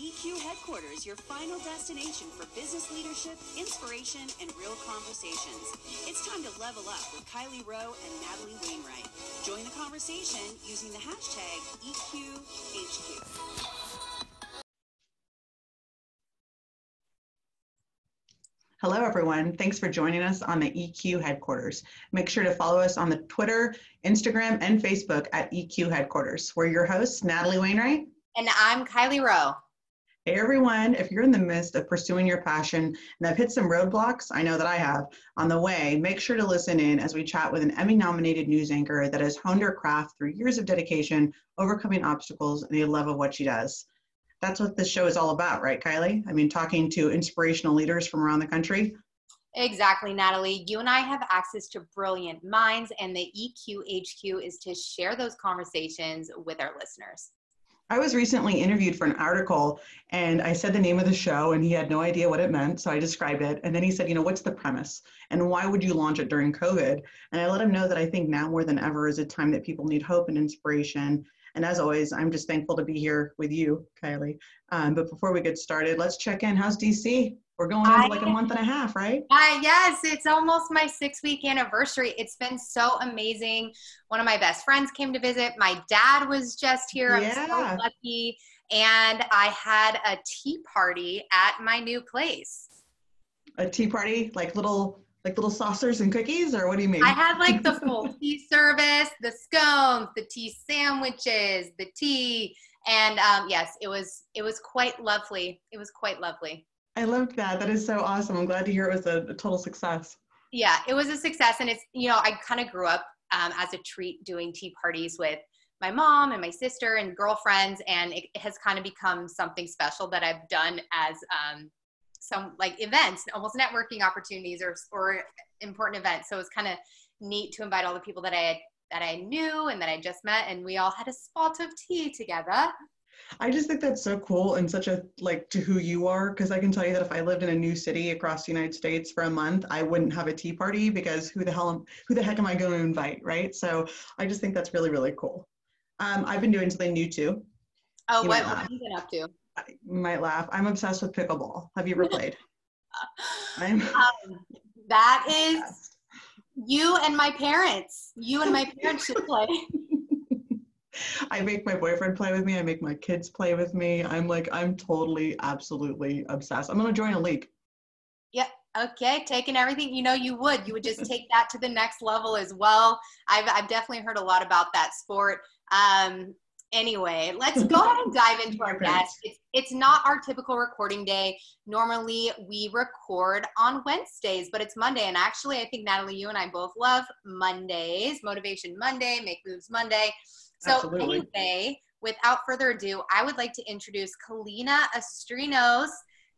EQ Headquarters, your final destination for business leadership, inspiration, and real conversations. It's time to level up with Kylie Rowe and Natalie Wainwright. Join the conversation using the hashtag EQHQ. Hello, everyone. Thanks for joining us on the EQ headquarters. Make sure to follow us on the Twitter, Instagram, and Facebook at EQ headquarters. We're your hosts, Natalie Wainwright. And I'm Kylie Rowe. Hey, everyone. If you're in the midst of pursuing your passion and have hit some roadblocks, I know that I have, on the way, make sure to listen in as we chat with an Emmy nominated news anchor that has honed her craft through years of dedication, overcoming obstacles, and a love of what she does that's what this show is all about, right, Kylie? I mean, talking to inspirational leaders from around the country. Exactly, Natalie. You and I have access to brilliant minds, and the EQHQ is to share those conversations with our listeners. I was recently interviewed for an article and I said the name of the show and he had no idea what it meant. So I described it. And then he said, you know, what's the premise and why would you launch it during COVID? And I let him know that I think now more than ever is a time that people need hope and inspiration and as always, I'm just thankful to be here with you, Kylie. Um, but before we get started, let's check in. How's DC? We're going into like a month and a half, right? Uh, yes, it's almost my six week anniversary. It's been so amazing. One of my best friends came to visit. My dad was just here. I'm yeah. so lucky. And I had a tea party at my new place. A tea party, like little like little saucers and cookies or what do you mean i had like the full tea service the scones the tea sandwiches the tea and um, yes it was it was quite lovely it was quite lovely i loved that that is so awesome i'm glad to hear it was a, a total success yeah it was a success and it's you know i kind of grew up um, as a treat doing tea parties with my mom and my sister and girlfriends and it has kind of become something special that i've done as um, some like events, almost networking opportunities or or important events. So it was kind of neat to invite all the people that I had that I knew and that I just met, and we all had a spot of tea together. I just think that's so cool and such a like to who you are because I can tell you that if I lived in a new city across the United States for a month, I wouldn't have a tea party because who the hell am who the heck am I going to invite, right? So I just think that's really really cool. Um, I've been doing something new too. Oh, you what, have you been up to? you might laugh. I'm obsessed with pickleball. Have you ever played? I'm um, that is you and my parents. You and my parents should play. I make my boyfriend play with me. I make my kids play with me. I'm like, I'm totally, absolutely obsessed. I'm gonna join a league. Yeah. Okay. Taking everything, you know, you would. You would just take that to the next level as well. I've I've definitely heard a lot about that sport. Um, Anyway, let's go ahead and dive into our guest. It's, it's not our typical recording day. Normally, we record on Wednesdays, but it's Monday. And actually, I think Natalie, you and I both love Mondays, Motivation Monday, Make Moves Monday. So, Absolutely. anyway, without further ado, I would like to introduce Kalyna Astrinos.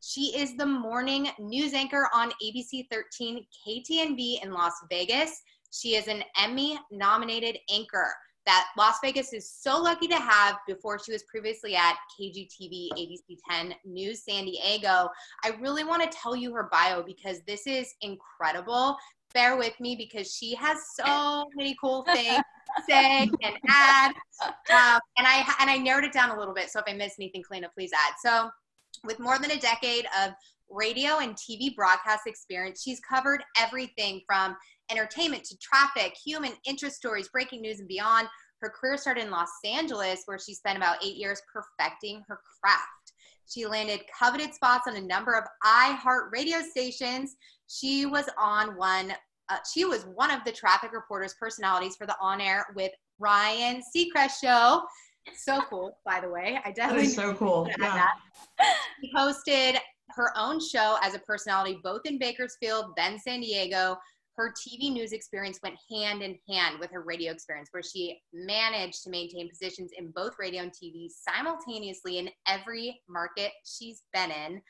She is the morning news anchor on ABC 13 KTNV in Las Vegas. She is an Emmy nominated anchor that Las Vegas is so lucky to have before she was previously at KGTV ABC 10 News San Diego. I really want to tell you her bio because this is incredible. Bear with me because she has so many cool things to say and add. Um, and I and I narrowed it down a little bit. So if I miss anything, Kalyna, please add. So with more than a decade of radio and TV broadcast experience, she's covered everything from entertainment to traffic, human interest stories, breaking news, and beyond. Her career started in Los Angeles, where she spent about eight years perfecting her craft. She landed coveted spots on a number of iHeart radio stations. She was on one. Uh, she was one of the traffic reporters personalities for the on air with Ryan Seacrest show. So cool, by the way. I definitely that is so cool. Yeah. She hosted her own show as a personality both in Bakersfield, then San Diego her TV news experience went hand in hand with her radio experience, where she managed to maintain positions in both radio and TV simultaneously in every market she's been in.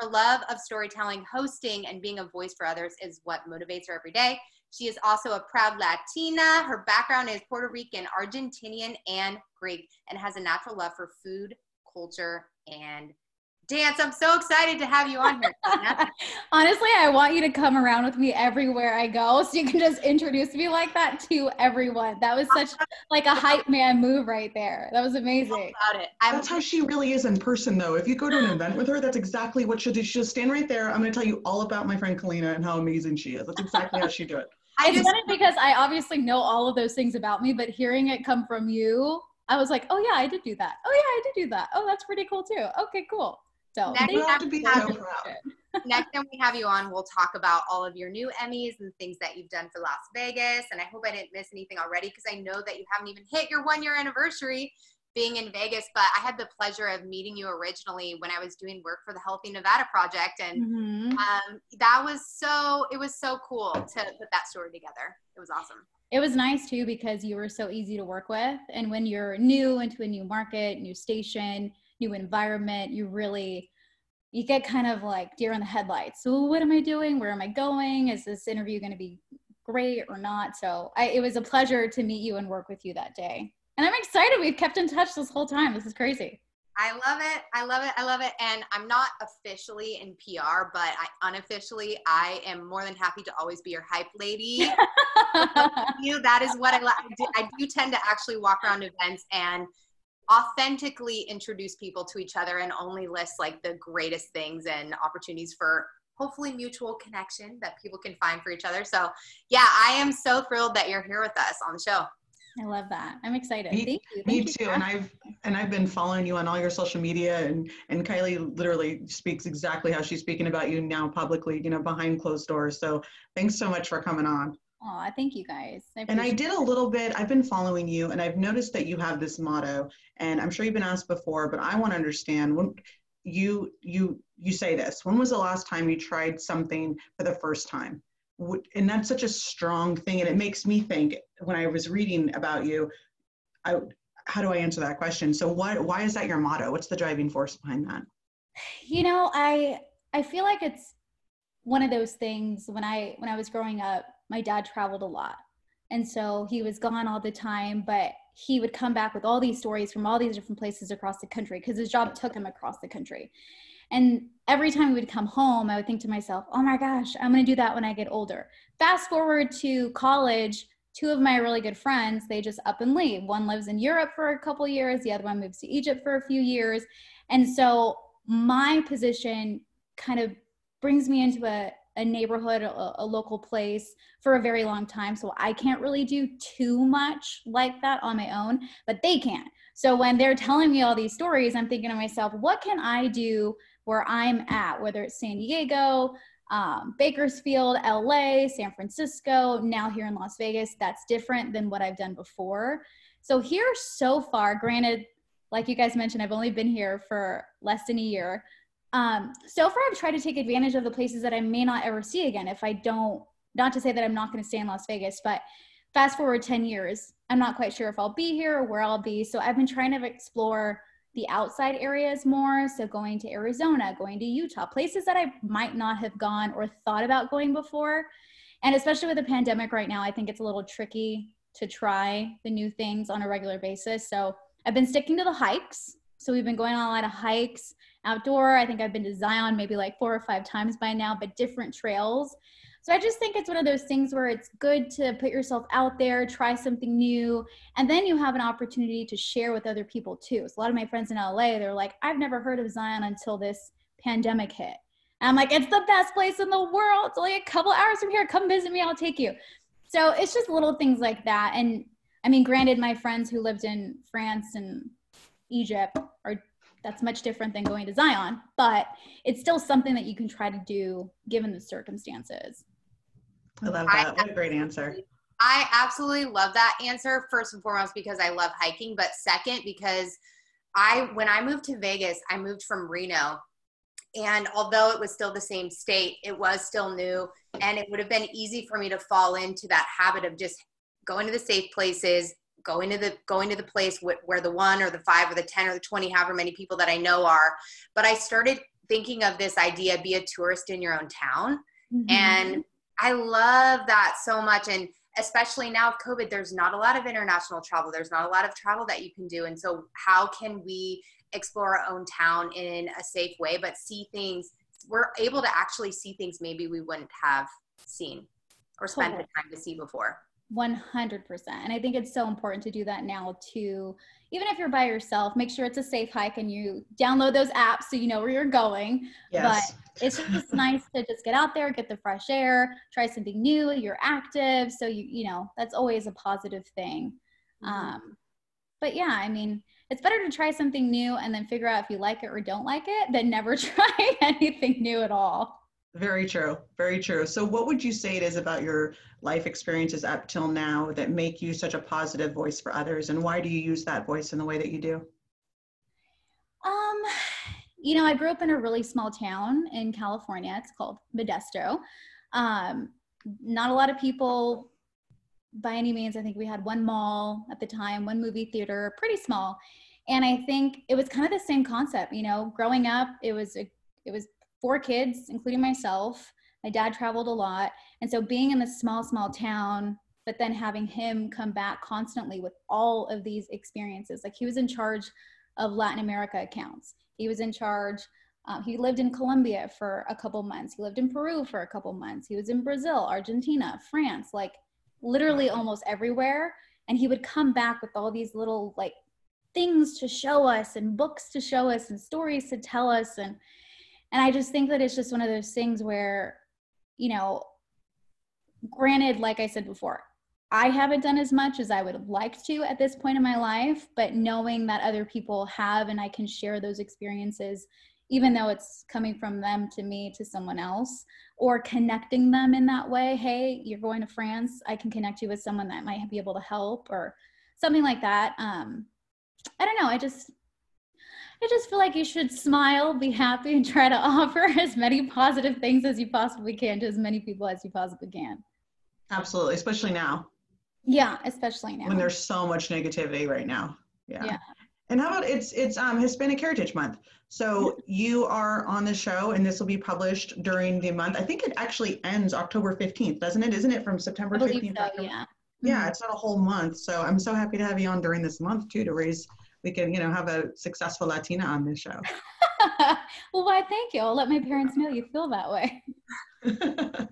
Her love of storytelling, hosting, and being a voice for others is what motivates her every day. She is also a proud Latina. Her background is Puerto Rican, Argentinian, and Greek, and has a natural love for food, culture, and dance. I'm so excited to have you on here. Honestly, I want you to come around with me everywhere I go so you can just introduce me like that to everyone. That was such like a hype man move right there. That was amazing. About it. I'm, that's how she really is in person though. If you go to an event with her, that's exactly what she'll do. She'll stand right there. I'm going to tell you all about my friend Kalyna and how amazing she is. That's exactly how she do it. I it's just, funny because I obviously know all of those things about me, but hearing it come from you, I was like, oh yeah, I did do that. Oh yeah, I did do that. Oh, that's pretty cool too. Okay, cool. So next time, we have, next time we have you on, we'll talk about all of your new Emmys and things that you've done for Las Vegas. And I hope I didn't miss anything already because I know that you haven't even hit your one year anniversary being in Vegas. But I had the pleasure of meeting you originally when I was doing work for the Healthy Nevada Project, and mm-hmm. um, that was so it was so cool to put that story together. It was awesome. It was nice too because you were so easy to work with, and when you're new into a new market, new station new environment, you really you get kind of like deer in the headlights. So what am I doing? Where am I going? Is this interview going to be great or not? So I, it was a pleasure to meet you and work with you that day. And I'm excited. We've kept in touch this whole time. This is crazy. I love it. I love it. I love it. And I'm not officially in PR, but I unofficially I am more than happy to always be your hype lady. you that is what I like. I do tend to actually walk around events and authentically introduce people to each other and only list like the greatest things and opportunities for hopefully mutual connection that people can find for each other. So, yeah, I am so thrilled that you're here with us on the show. I love that. I'm excited. Me, Thank you. Thank me you too. And I've and I've been following you on all your social media and and Kylie literally speaks exactly how she's speaking about you now publicly, you know, behind closed doors. So thanks so much for coming on. Oh, thank you guys. I and I did a little bit, I've been following you and I've noticed that you have this motto and I'm sure you've been asked before, but I want to understand when you you you say this, when was the last time you tried something for the first time? And that's such a strong thing and it makes me think when I was reading about you, I how do I answer that question? So what why is that your motto? What's the driving force behind that? You know, I I feel like it's one of those things when I when I was growing up my dad traveled a lot. And so he was gone all the time, but he would come back with all these stories from all these different places across the country because his job took him across the country. And every time we would come home, I would think to myself, oh my gosh, I'm going to do that when I get older. Fast forward to college, two of my really good friends, they just up and leave. One lives in Europe for a couple years, the other one moves to Egypt for a few years. And so my position kind of brings me into a, a neighborhood, a, a, local place for a very long time. So I can't really do too much like that on my own, but they can. So when they're telling me all these stories, I'm thinking to myself, what can I do where I'm at, whether it's San Diego, um, Bakersfield, LA, San Francisco, now here in Las Vegas, that's different than what I've done before. So here so far, granted, like you guys mentioned, I've only been here for less than a year, um, so far, I've tried to take advantage of the places that I may not ever see again if I don't, not to say that I'm not going to stay in Las Vegas, but fast forward 10 years, I'm not quite sure if I'll be here or where I'll be. So I've been trying to explore the outside areas more. So going to Arizona, going to Utah, places that I might not have gone or thought about going before. And especially with the pandemic right now, I think it's a little tricky to try the new things on a regular basis. So I've been sticking to the hikes. So we've been going on a lot of hikes outdoor. I think I've been to Zion maybe like four or five times by now, but different trails. So I just think it's one of those things where it's good to put yourself out there, try something new, and then you have an opportunity to share with other people too. So a lot of my friends in LA, they're like, I've never heard of Zion until this pandemic hit. And I'm like, it's the best place in the world. It's only a couple hours from here. Come visit me. I'll take you. So it's just little things like that. And I mean, granted, my friends who lived in France and Egypt are that's much different than going to Zion, but it's still something that you can try to do given the circumstances. I love that. What a great answer. I absolutely love that answer. First and foremost, because I love hiking, but second, because I, when I moved to Vegas, I moved from Reno. And although it was still the same state, it was still new. And it would have been easy for me to fall into that habit of just going to the safe places, going to the going to the place where the one or the five or the 10 or the 20 however many people that i know are but i started thinking of this idea be a tourist in your own town mm-hmm. and i love that so much and especially now with COVID, there's not a lot of international travel. There's not a lot of travel that you can do. And so, how can we explore our own town in a safe way, but see things? We're able to actually see things maybe we wouldn't have seen or spent the time to see before. 100%. And I think it's so important to do that now too. Even if you're by yourself, make sure it's a safe hike and you download those apps so you know where you're going. Yes. But it's just nice to just get out there, get the fresh air, try something new, you're active. So you, you know, that's always a positive thing. Mm-hmm. Um, but yeah, I mean, it's better to try something new and then figure out if you like it or don't like it than never try anything new at all. Very true. Very true. So, what would you say it is about your life experiences up till now that make you such a positive voice for others? And why do you use that voice in the way that you do? Um, you know, I grew up in a really small town in California. It's called Modesto. Um, not a lot of people by any means. I think we had one mall at the time, one movie theater, pretty small. And I think it was kind of the same concept, you know, growing up, it was a, it was four kids, including myself. My dad traveled a lot. And so being in this small, small town, but then having him come back constantly with all of these experiences. Like he was in charge of Latin America accounts. He was in charge. Um, he lived in Colombia for a couple months. He lived in Peru for a couple months. He was in Brazil, Argentina, France, like literally almost everywhere. And he would come back with all these little like things to show us and books to show us and stories to tell us. And and i just think that it's just one of those things where you know granted like i said before i haven't done as much as i would have liked to at this point in my life but knowing that other people have and i can share those experiences even though it's coming from them to me to someone else or connecting them in that way hey you're going to france i can connect you with someone that might be able to help or something like that um i don't know i just I just feel like you should smile, be happy, and try to offer as many positive things as you possibly can to as many people as you possibly can. Absolutely, especially now. Yeah, especially now. When there's so much negativity right now. Yeah. yeah. And how about it's it's um Hispanic Heritage Month. So you are on the show and this will be published during the month. I think it actually ends October 15th, doesn't it? Isn't it from September 15th? So, yeah. Yeah, mm-hmm. it's not a whole month. So I'm so happy to have you on during this month too to raise we can, you know, have a successful Latina on this show. well, why? Thank you. I'll let my parents know you feel that way.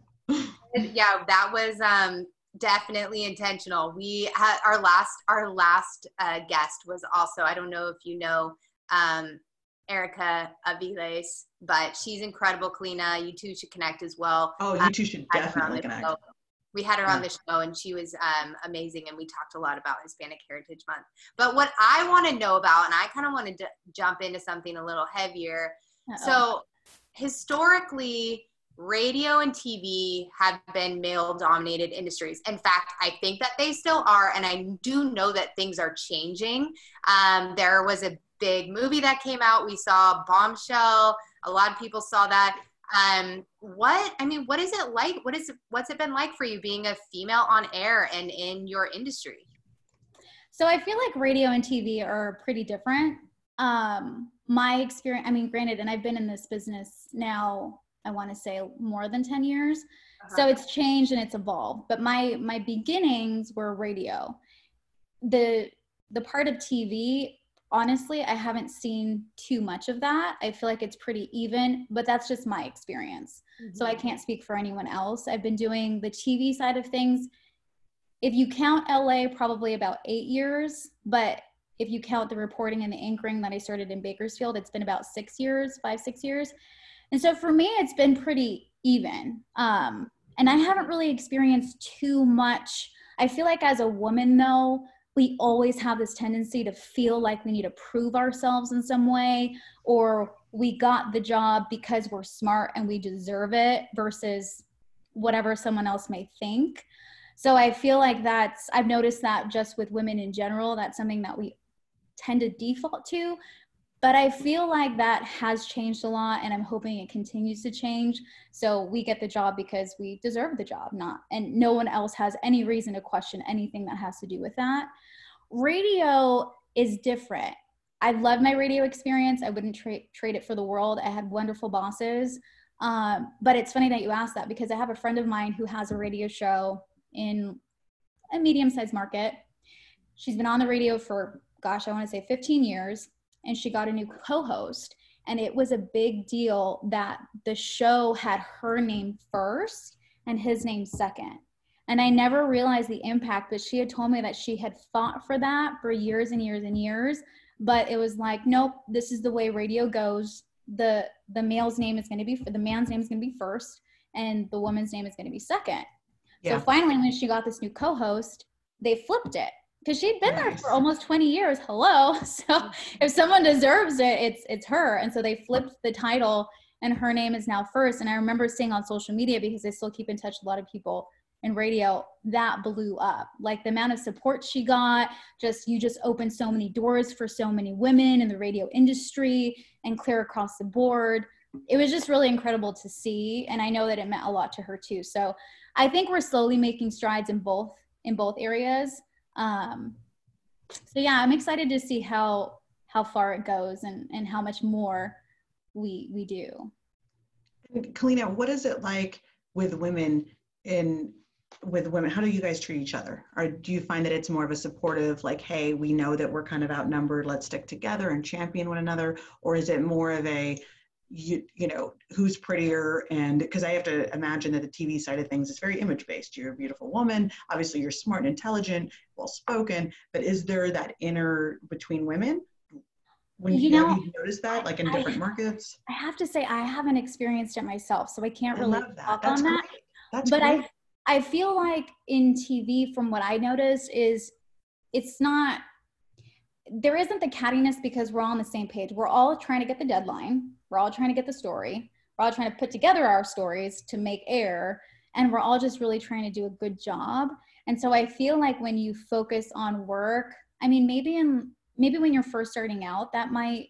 yeah, that was um, definitely intentional. We had our last our last uh, guest was also I don't know if you know um, Erica Aviles, but she's incredible, Kalyna. You two should connect as well. Oh, you two should definitely connect we had her on the show and she was um, amazing and we talked a lot about hispanic heritage month. But what i want to know about and i kind of want to jump into something a little heavier. Uh-oh. so historically radio and tv have been male dominated industries. In fact i think that they still are and i do know that things are changing. Um, there was a big movie that came out. We saw bombshell. A lot of people saw that um, what I mean, what is it like? What is what's it been like for you being a female on air and in your industry? So I feel like radio and TV are pretty different. Um, my experience, I mean, granted, and I've been in this business now, I want to say more than 10 years. Uh-huh. So it's changed and it's evolved. But my my beginnings were radio. The the part of TV honestly, I haven't seen too much of that. I feel like it's pretty even, but that's just my experience. Mm-hmm. So I mm-hmm. can't speak for anyone else. I've been doing the TV side of things. If you count LA, probably about eight years, but if you count the reporting and the anchoring that I started in Bakersfield, it's been about six years, five, six years. And so for me, it's been pretty even. Um, and I haven't really experienced too much. I feel like as a woman, though, we always have this tendency to feel like we need to prove ourselves in some way or we got the job because we're smart and we deserve it versus whatever someone else may think. So I feel like that's, I've noticed that just with women in general, that's something that we tend to default to. But I feel like that has changed a lot and I'm hoping it continues to change. So we get the job because we deserve the job, not, and no one else has any reason to question anything that has to do with that radio is different. I love my radio experience. I wouldn't tra- trade it for the world. I had wonderful bosses. Um, but it's funny that you asked that because I have a friend of mine who has a radio show in a medium sized market. She's been on the radio for, gosh, I want to say 15 years, and she got a new co host. And it was a big deal that the show had her name first and his name second. And I never realized the impact, but she had told me that she had fought for that for years and years and years. But it was like, nope, this is the way radio goes. The the male's name is going to be the man's name is going to be first, and the woman's name is going to be second. Yeah. So finally, when she got this new co-host, they flipped it because she'd been nice. there for almost 20 years. Hello. So mm-hmm. if someone deserves it, it's it's her. And so they flipped the title and her name is now first. And I remember seeing on social media because I still keep in touch with a lot of people in radio, that blew up. Like the amount of support she got, just you just opened so many doors for so many women in the radio industry and clear across the board. It was just really incredible to see. And I know that it meant a lot to her too. So I think we're slowly making strides in both in both areas. Um, so yeah, I'm excited to see how how far it goes and and how much more we we do. Kalyna, what is it like with women in with women? How do you guys treat each other? Or do you find that it's more of a supportive, like, hey, we know that we're kind of outnumbered, let's stick together and champion one another? Or is it more of a you you know who's prettier and because i have to imagine that the tv side of things is very image based. You're a beautiful woman. Obviously you're smart and intelligent well spoken but is there that inner between women? When you, you know you notice that like in different markets? I have to say i haven't experienced it myself so i can't really talk on that. That's but great. i i feel like in tv from what i noticed is it's not there isn't the cattiness because we're all on the same page. We're all trying to get the deadline we're all trying to get the story. We're all trying to put together our stories to make air. And we're all just really trying to do a good job. And so I feel like when you focus on work, I mean, maybe in maybe when you're first starting out, that might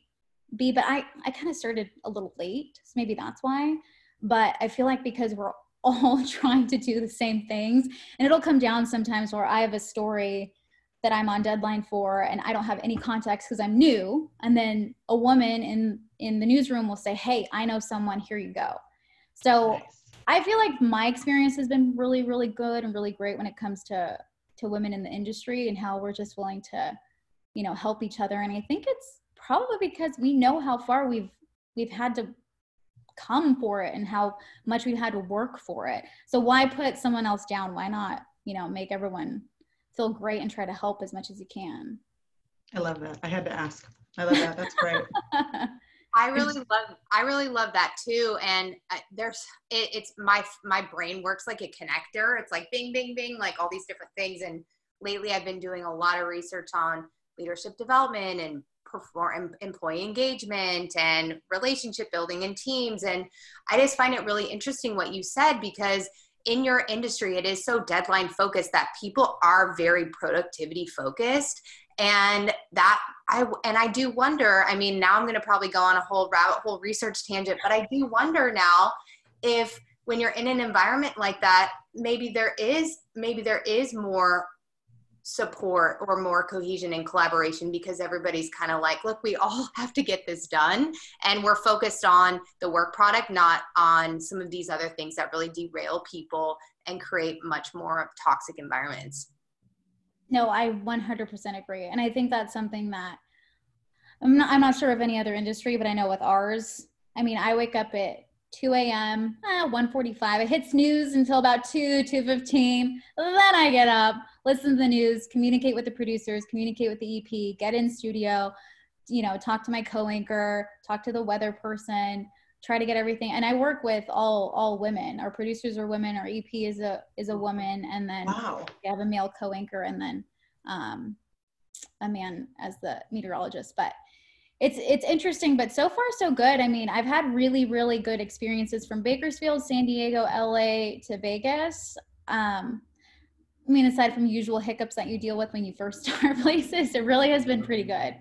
be, but I, I kind of started a little late. So maybe that's why. But I feel like because we're all trying to do the same things, and it'll come down sometimes where I have a story that I'm on deadline for and I don't have any context because I'm new. And then a woman in in the newsroom will say, Hey, I know someone, here you go. So nice. I feel like my experience has been really, really good and really great when it comes to to women in the industry and how we're just willing to, you know, help each other. And I think it's probably because we know how far we've we've had to come for it and how much we've had to work for it. So why put someone else down? Why not, you know, make everyone feel great and try to help as much as you can. I love that. I had to ask. I love that. That's great. I really love I really love that too and uh, there's it, it's my my brain works like a connector it's like bing bing bing like all these different things and lately I've been doing a lot of research on leadership development and perform employee engagement and relationship building and teams and I just find it really interesting what you said because in your industry it is so deadline focused that people are very productivity focused. And that i and i do wonder i mean now i'm going to probably go on a whole rabbit hole research tangent but i do wonder now if when you're in an environment like that maybe there is maybe there is more support or more cohesion and collaboration because everybody's kind of like, look, we all have to get this done. And we're focused on the work product, not on some of these other things that really derail people and create much more toxic environments. No, I 100% agree. And I think that's something that I'm not, I'm not sure of any other industry, but I know with ours, I mean, I wake up at 2 a.m., eh, 1.45. I hit snooze until about 2, 2.15. Then I get up, listen to the news, communicate with the producers, communicate with the EP, get in studio, you know, talk to my co-anchor, talk to the weather person, try to get everything. And I work with all all women. Our producers are women. Our EP is a is a woman, and then wow. we have a male co-anchor, and then um, a man as the meteorologist. But it's it's interesting but so far so good. I mean i've had really really good experiences from bakersfield san diego la to vegas. Um, i mean aside from usual hiccups that you deal with when you first start places it really has been pretty good.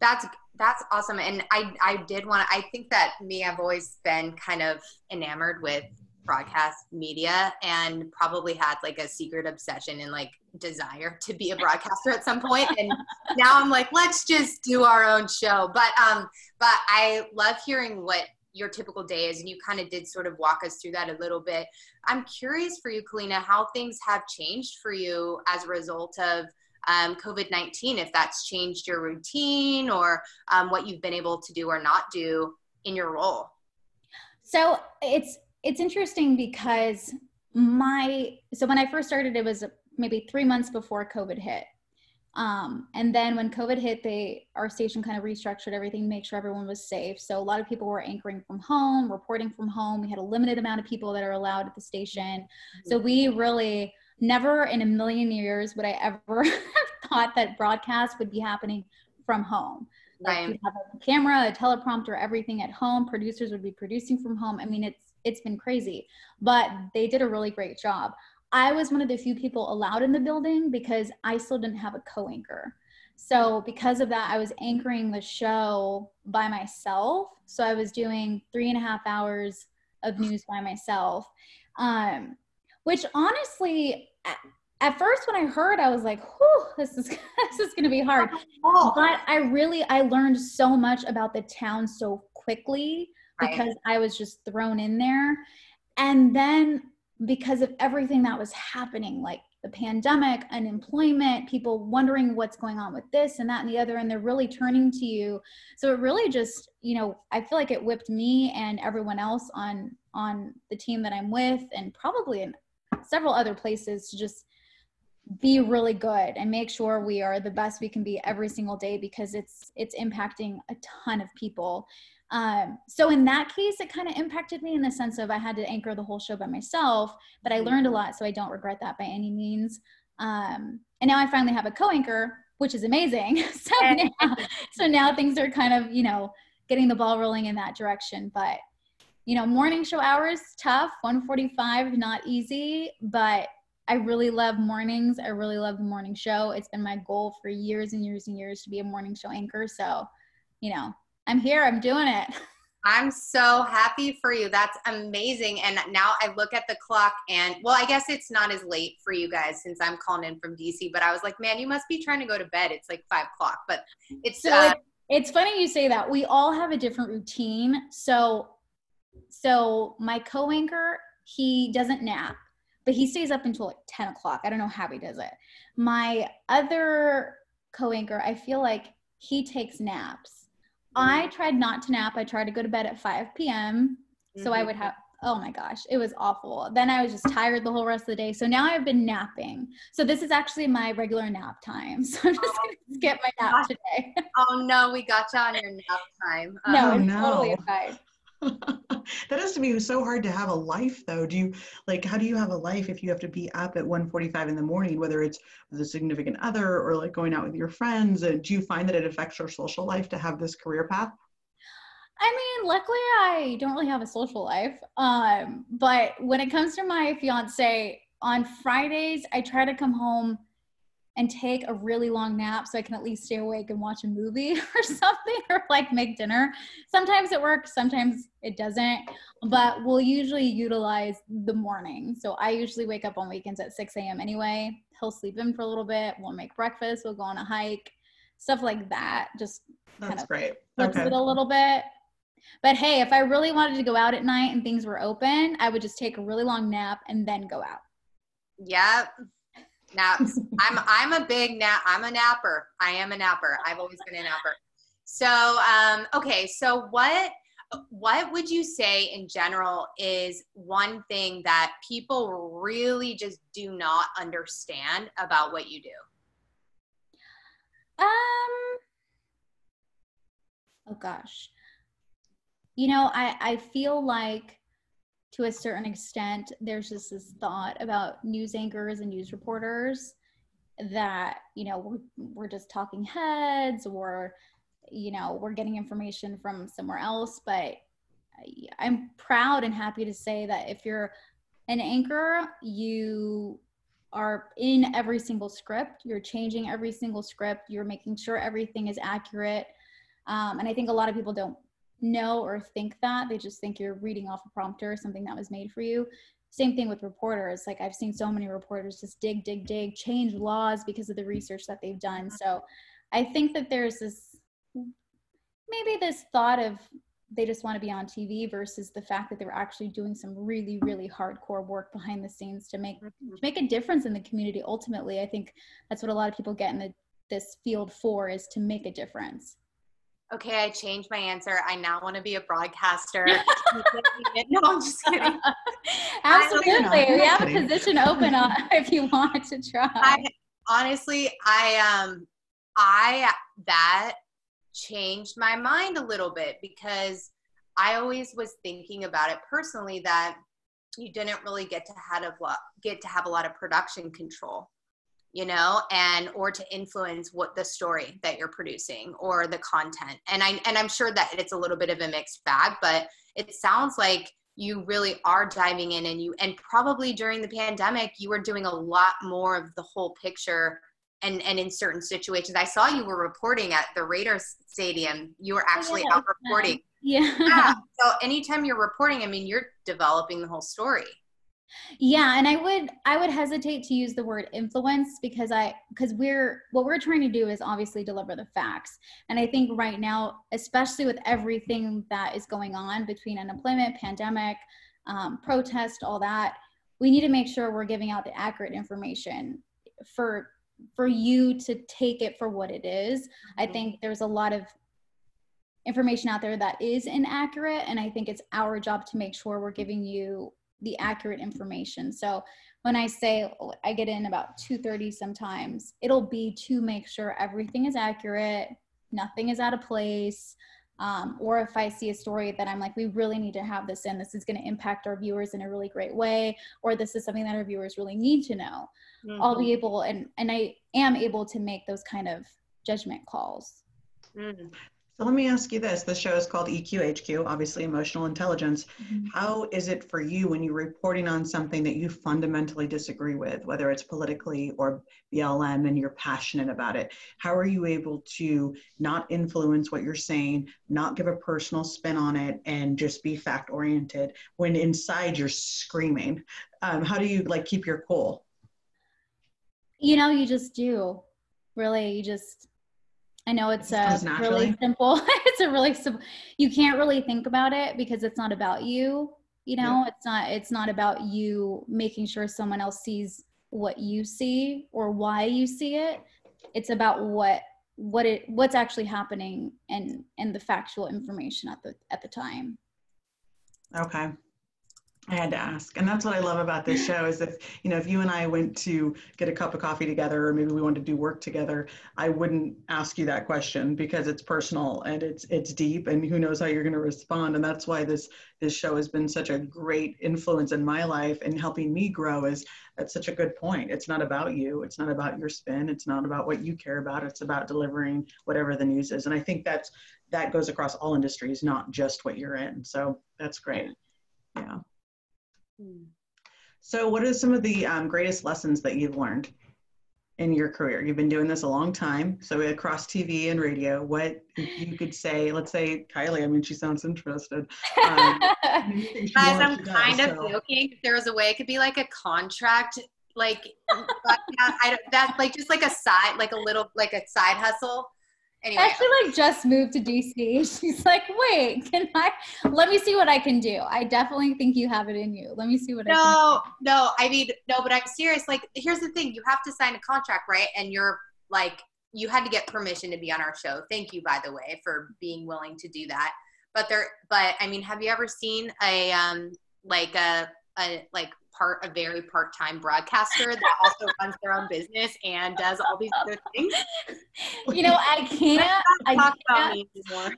That's that's awesome and i i did want i think that me i've always been kind of enamored with broadcast media and probably had like a secret obsession and like desire to be a broadcaster at some point. And now i'm like let's just do our own show. But um but i love hearing what your typical day is and you kind of did sort of walk us through that a little bit. I'm curious for you kalyna how things have changed for you as a result of um, covid-19 if that's changed your routine or um, what you've been able to do or not do in your role. So it's it's interesting because my so when i first started it was maybe three months before covid hit um, and then when COVID hit, they our station kind of restructured everything, to make sure everyone was safe. So a lot of people were anchoring from home, reporting from home. We had a limited amount of people that are allowed at the station. So we really never in a million years would I ever have thought that broadcast would be happening from home. Like right. you have a camera, a teleprompter, everything at home. Producers would be producing from home. I mean, it's it's been crazy, but they did a really great job. I was one of the few people allowed in the building because I still didn't have a co anchor. So, because of that, I was anchoring the show by myself. So, I was doing three and a half hours of news by myself, um, which honestly, at, at first when I heard, I was like, "Whew, this is this is going to be hard." But I really I learned so much about the town so quickly because. I was just thrown in there, and then because of everything that was happening, like the pandemic, unemployment, people wondering what's going on with this and that and the other, and they're really turning to you. So it really just, you know, I feel like it whipped me and everyone else on on the team that I'm with, and probably in several other places to just be really good and make sure we are the best we can be every single day because it's it's impacting a ton of people um, so in that case, it kind of impacted me in the sense of I had to anchor the whole show by myself, but I learned a mm-hmm. lot, so I don't regret that by any means. Um, and now I finally have a co-anchor, which is amazing. so now, so now things are kind of you know getting the ball rolling in that direction. But you know, morning show hours tough, 145 not easy, but I really love mornings. I really love the morning show. It's been my goal for years and years and years to be a morning show anchor. So, you know, I'm here. I'm doing it. I'm so happy for you. That's amazing. And now I look at the clock and well, I guess it's not as late for you guys since I'm calling in from DC, but I was like, man, you must be trying to go to bed. It's like five o'clock, but it's, so uh, it's funny you say that. We all have a different routine. So, so my co-anchor, he doesn't nap, but he stays up until like 10 o'clock. I don't know how he does it. My other co-anchor, I feel like he takes naps I tried not to nap. I tried to go to bed at 5 p.m. Mm-hmm. So I would mm-hmm. have, oh my gosh, it was awful. Then I was just tired the whole rest of the day. So now I've been napping. So this is actually my regular nap time. So I'm just oh, going to skip my nap today. oh no, we got you on your nap time. no, oh, no. totally fine. that has to be so hard to have a life though. Do you like how do you have a life if you have to be up at 1.45 in the morning whether it's with a significant other or like going out with your friends? And do you find that it affects your social life to have this career path? I mean, luckily I don't really have a social life. Um, but when it comes to my fiance, on Fridays I try to come home and take a really long nap so I can at least stay awake and watch a movie or something or like make dinner. Sometimes it works, sometimes it doesn't, but we'll usually utilize the morning. So I usually wake up on weekends at 6 a.m. anyway. He'll sleep in for a little bit, we'll make breakfast, we'll go on a hike, stuff like that. Just That's kind of great. flips okay. it a little bit. But hey, if I really wanted to go out at night and things were open, I would just take a really long nap and then go out. Yep. Naps. I'm I'm a big nap. I'm a napper. I am a napper. I've always been a napper. So um, okay. So what what would you say in general is one thing that people really just do not understand about what you do? Um. Oh gosh. You know, I I feel like to a certain extent, there's just this thought about news anchors and news reporters that, you know, we're, we're just talking heads or, you know, we're getting information from somewhere else. But I'm proud and happy to say that if you're an anchor, you are in every single script, you're changing every single script, you're making sure everything is accurate. Um, and I think a lot of people don't know or think that. They just think you're reading off a prompter, something that was made for you. Same thing with reporters. Like I've seen so many reporters just dig, dig, dig, change laws because of the research that they've done. So I think that there's this maybe this thought of they just want to be on TV versus the fact that they're actually doing some really really hardcore work behind the scenes to make to make a difference in the community ultimately i think that's what a lot of people get in the, this field for is to make a difference Okay, I changed my answer. I now want to be a broadcaster. no, I'm just kidding. absolutely. we You're have a position open on, if you want to try. I honestly, I um, I that changed my mind a little bit because I always was thinking about it personally that you didn't really get to have a lot, get to have a lot of production control, you know, and or to influence what the story that you're producing or the content. And I and I'm sure that it's a little bit of a mixed bag, but it sounds like you really are diving in and you and probably during the pandemic you were doing a lot more of the whole picture and and in certain situations. I saw you were reporting at the raiders stadium. You were actually yeah, out nice. reporting yeah. Yeah. So anytime you're reporting i mean you're developing the whole story yeah and i would i would hesitate to use the word influence because i because we're what we're trying to do is obviously deliver the facts. And i think right now especially with everything that is going on between unemployment pandemic um, protest all that we need to make sure we're giving out the accurate information for for you to take it for what it is. I think there's a lot of information out there that is inaccurate and i think it's our job to make sure we're giving you the accurate information. So when i say oh, i get in about 2.30 sometimes it'll be to make sure everything is accurate nothing is out of place um, or if i see a story that i'm like we really need to have this in this is going to impact our viewers in a really great way or this is something that our viewers really need to know i'll be able and and i am able to make those kind of judgment calls. Mhm. So let me ask you this. The show is called EQHQ, obviously emotional intelligence. Mm-hmm. How is it for you when you're reporting on something that you fundamentally disagree with, whether it's politically or BLM and you're passionate about it? How are you able to not influence what you're saying, not give a personal spin on it, and just be fact oriented when inside you're screaming? Um, how do you like keep your cool? you know you just do really you just i know it's a really simple it's a really simple you can't really think about it because it's not about you you know? It's not it's not about you making sure someone else sees what you see or why you see it. It's about what what it what's actually happening and and the factual information at the at the time. Okay. I had to ask. And that's what I love about this show is if, you know, if you and I went to get a cup of coffee together or maybe we wanted to do work together, I wouldn't ask you that question because it's personal and it's it's deep and who knows how you're going to respond. And that's why this this show has been such a great influence in my life and helping me grow is that's such a good point. It's not about you. It's not about your spin. It's not about what you care about. It's about delivering whatever the news is. And I think that's that goes across all industries, not just what you're in. So that's great. Yeah. So, what are some of the um, greatest lessons that you've learned in your career? You've been doing this a long time, so across TV and radio. What you could say? Let's say Kylie. I mean, she sounds interested. Um, she Guys, I'm she does, kind of so- joking. If there was a way, it could be like a contract, like yeah, I don't, that's like just like a side, like a little, like a side hustle. Anyway, actually like just moved to DC. She's like, wait, can I let me see what I can do. I definitely think you have it in you. Let me see what I can no, no. I mean, no, but I'm serious. Like, here's the thing: you have to sign a contract, right? And you're like, you had to get permission to be on our show. Thank you, by the way, for being willing to do that. But there, but I mean, have you ever seen a um like a a like part a very part time broadcaster that also runs their own business and does all these other things? You know, I can't I Talk about can't, me anymore.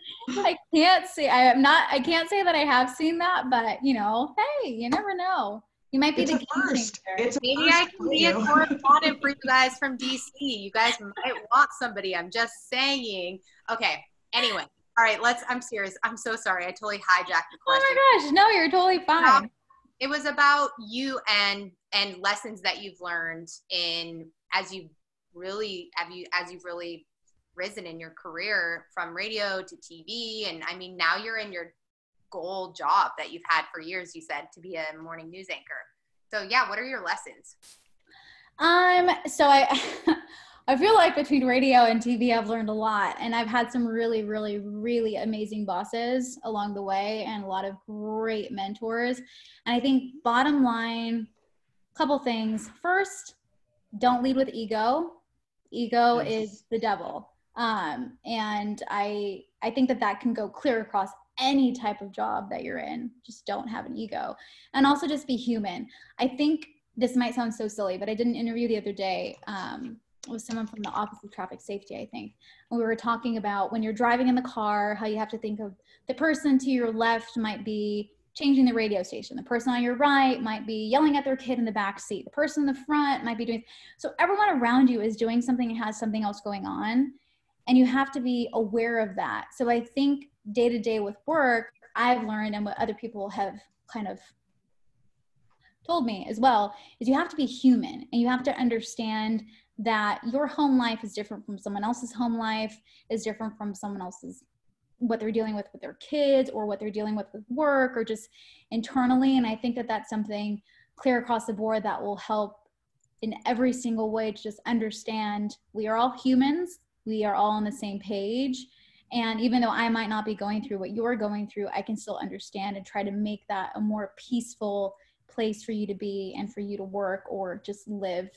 I can't say I am not I can't say that I have seen that, but you know, hey, you never know. You might be It's the a game first. changer. It's Maybe first I can for be a you. correspondent for you guys from DC. You guys might want somebody. I'm just saying. Okay. Anyway. All right. Let's. I'm serious. I'm so sorry. I totally hijacked the question. Oh my gosh, no, you're totally fine. It was about you and and lessons that you've learned in as you really have you as you've really risen in your career from radio to TV and I mean now you're in your goal job that you've had for years you said to be a morning news anchor. So yeah, what are your lessons? Um, so I I feel like between radio and TV, I've learned a lot. And I've had some really, really, really amazing bosses along the way and a lot of great mentors. And I think, bottom line, couple things. First, don't lead with ego. Ego yes. is the devil. Um, and I, I think that that can go clear across any type of job that you're in. Just don't have an ego. And also just be human. I think this might sound so silly, but I did an interview the other day um, with someone from the Office of Traffic Safety, I think. And we were talking about when you're driving in the car, how you have to think of the person to your left might be changing the radio station. The person on your right might be yelling at their kid in the back seat. The person in the front might be doing so everyone around you is doing something and has something else going on. And you have to be aware of that. So I think day to day with work, I've learned and what other people have kind of told me as well is you have to be human and you have to understand that your home life is different from someone else's home life is different from someone else's what they're dealing with with their kids or what they're dealing with with work or just internally. And i think that that's something clear across the board that will help in every single way to just understand we are all humans. We are all on the same page. And even though i might not be going through what you're going through i can still understand and try to make that a more peaceful place for you to be and for you to work or just live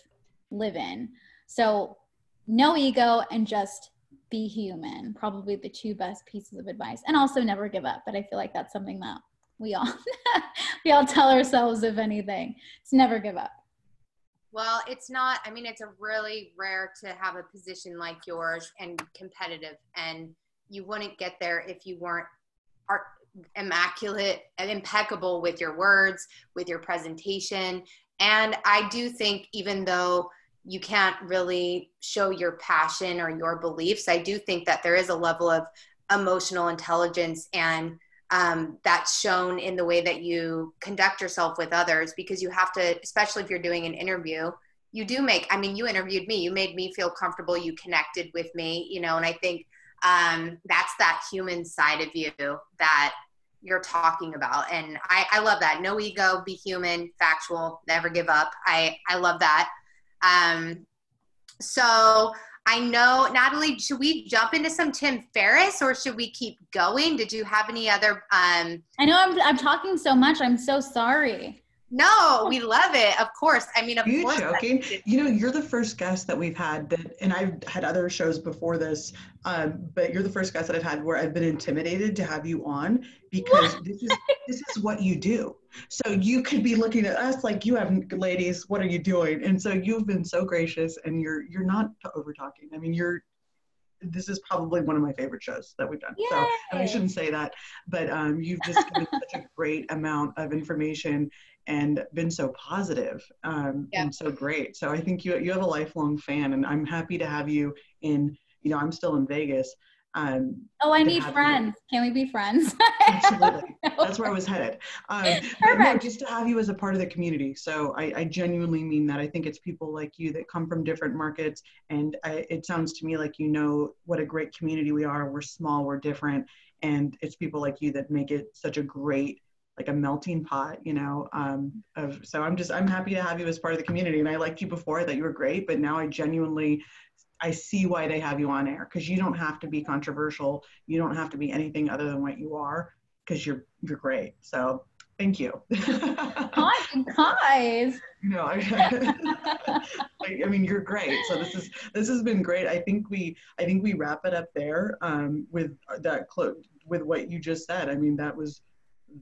live in. So no ego and just be human probably the two best pieces of advice. And also never give up but i feel like that's something that we all we all tell ourselves if anything it's never give up. Well it's not i mean it's a really rare to have a position like yours and competitive and you wouldn't get there if you weren't art, immaculate and impeccable with your words with your presentation and i do think even though you can't really show your passion or your beliefs. I do think that there is a level of emotional intelligence and um, that's shown in the way that you conduct yourself with others because you have to, especially if you're doing an interview, you do make, I mean, you interviewed me, you made me feel comfortable, you connected with me, you know, and I think um, that's that human side of you that you're talking about. And I, I love that. No ego, be human, factual, never give up. I, I love that. Um, so I know, Natalie, should we jump into some Tim Ferriss or should we keep going? Did you have any other? Um, I know I'm, I'm talking so much. I'm so sorry. No, we love it. Of course. I mean, of Are you course. joking? You know, you're the first guest that we've had that, and I've had other shows before this, um, but you're the first guest that I've had where I've been intimidated to have you on because what? this is this is what you do. So you could be looking at us like you have ladies. What are you doing? And so you've been so gracious, and you're you're not over talking. I mean, you're this is probably one of my favorite shows that we've done. Yay. So I shouldn't say that, but um, you've just given such a great amount of information and been so positive, um, yeah. and so great. So I think you you have a lifelong fan, and I'm happy to have you in. You know, I'm still in Vegas. Um, oh, I need friends. You. Can we be friends? Absolutely. That's where I was headed. Um, Perfect. No, just to have you as a part of the community. So I, I, genuinely mean that. I think it's people like you that come from different markets, and I, it sounds to me like you know what a great community we are. We're small, we're different, and it's people like you that make it such a great like a melting pot, you know. Um, of, so I'm just I'm happy to have you as part of the community. And I liked you before; that you were great, but now I genuinely I see why they have you on air because you don't have to be controversial. You don't have to be anything other than what you are because you're you're great. So thank you. Hi guys. no, I, I, mean you're great. So this is this has been great. I think we I think we wrap it up there um, with that clo- with what you just said. I mean that was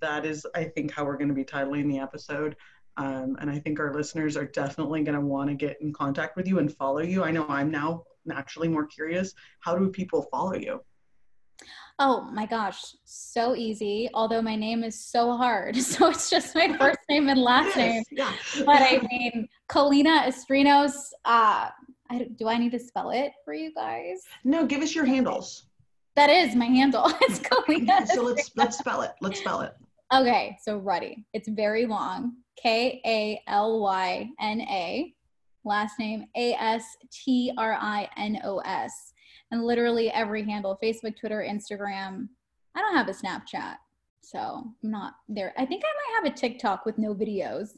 that is, I think, how we're going to be titling the episode. Um, and I think our listeners are definitely going to want to get in contact with you and follow you. I know I'm now naturally more curious. How do people follow you? Oh my gosh, so easy. Although my name is so hard. So it's just my first name and last name. Yeah. But I mean, Kalyna Astrinos. Uh, I, do I need to spell it for you guys? No, give us your handles. That is my handle. It's Kalyna. so let's let's spell it. Let's spell it. Okay, so Ruddy. It's very long. K A L Y N A. Last name A S T R I N O S. And literally every handle Facebook, Twitter, Instagram. I don't have a Snapchat. So I'm not there. I think I might have a TikTok with no videos.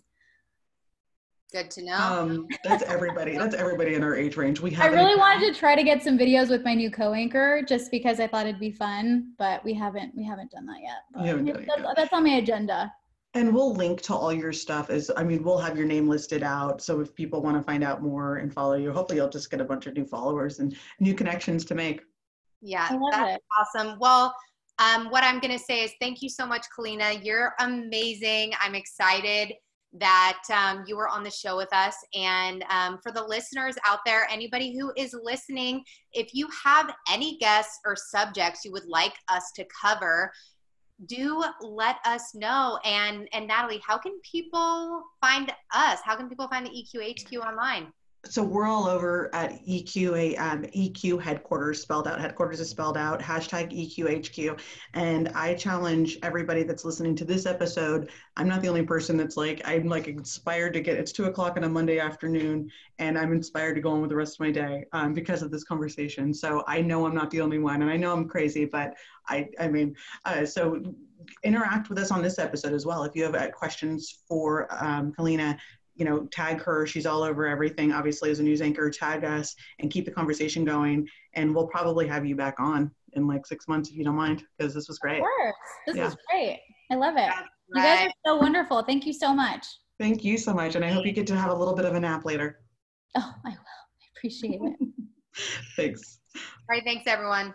Good to know. Um, that's everybody. That's everybody in our age range. We have I really wanted to try to get some videos with my new co-anchor just because I thought it'd be fun, but we haven't we haven't done that yet. But haven't done it that's, yet. that's on my agenda. And we'll link to all your stuff as I mean, we'll have your name listed out. So if people want to find out more and follow you, hopefully you'll just get a bunch of new followers and new connections to make. yeah, that's it. awesome. Well, um, what I'm going to say is thank you so much, Kalyna. You're amazing. I'm excited that um, you were on the show with us. And um, for the listeners out there, anybody who is listening, if you have any guests or subjects you would like us to cover, do let us know. And and Natalie, how can people find us? How can people find the EQHQ online? So we're all over at EQ, um, EQ headquarters, spelled out. Headquarters is spelled out. Hashtag EQHQ. And I challenge everybody that's listening to this episode. I'm not the only person that's like, I'm like inspired to get. It's two o'clock on a Monday afternoon, and I'm inspired to go on with the rest of my day um, because of this conversation. So I know I'm not the only one, and I know I'm crazy, but I, I mean, uh, so interact with us on this episode as well. If you have uh, questions for um, Kalyna, you know, tag her. She's all over everything. Obviously, as a news anchor, tag us and keep the conversation going. And we'll probably have you back on in like six months if you don't mind, because this was great. Of course. This Yeah. is great. I love it. That's You guys are so wonderful. Thank you so much. Thank you so much, and I hope you get to have a little bit of a nap later. Oh, I will. I appreciate it. Thanks. All right, thanks everyone.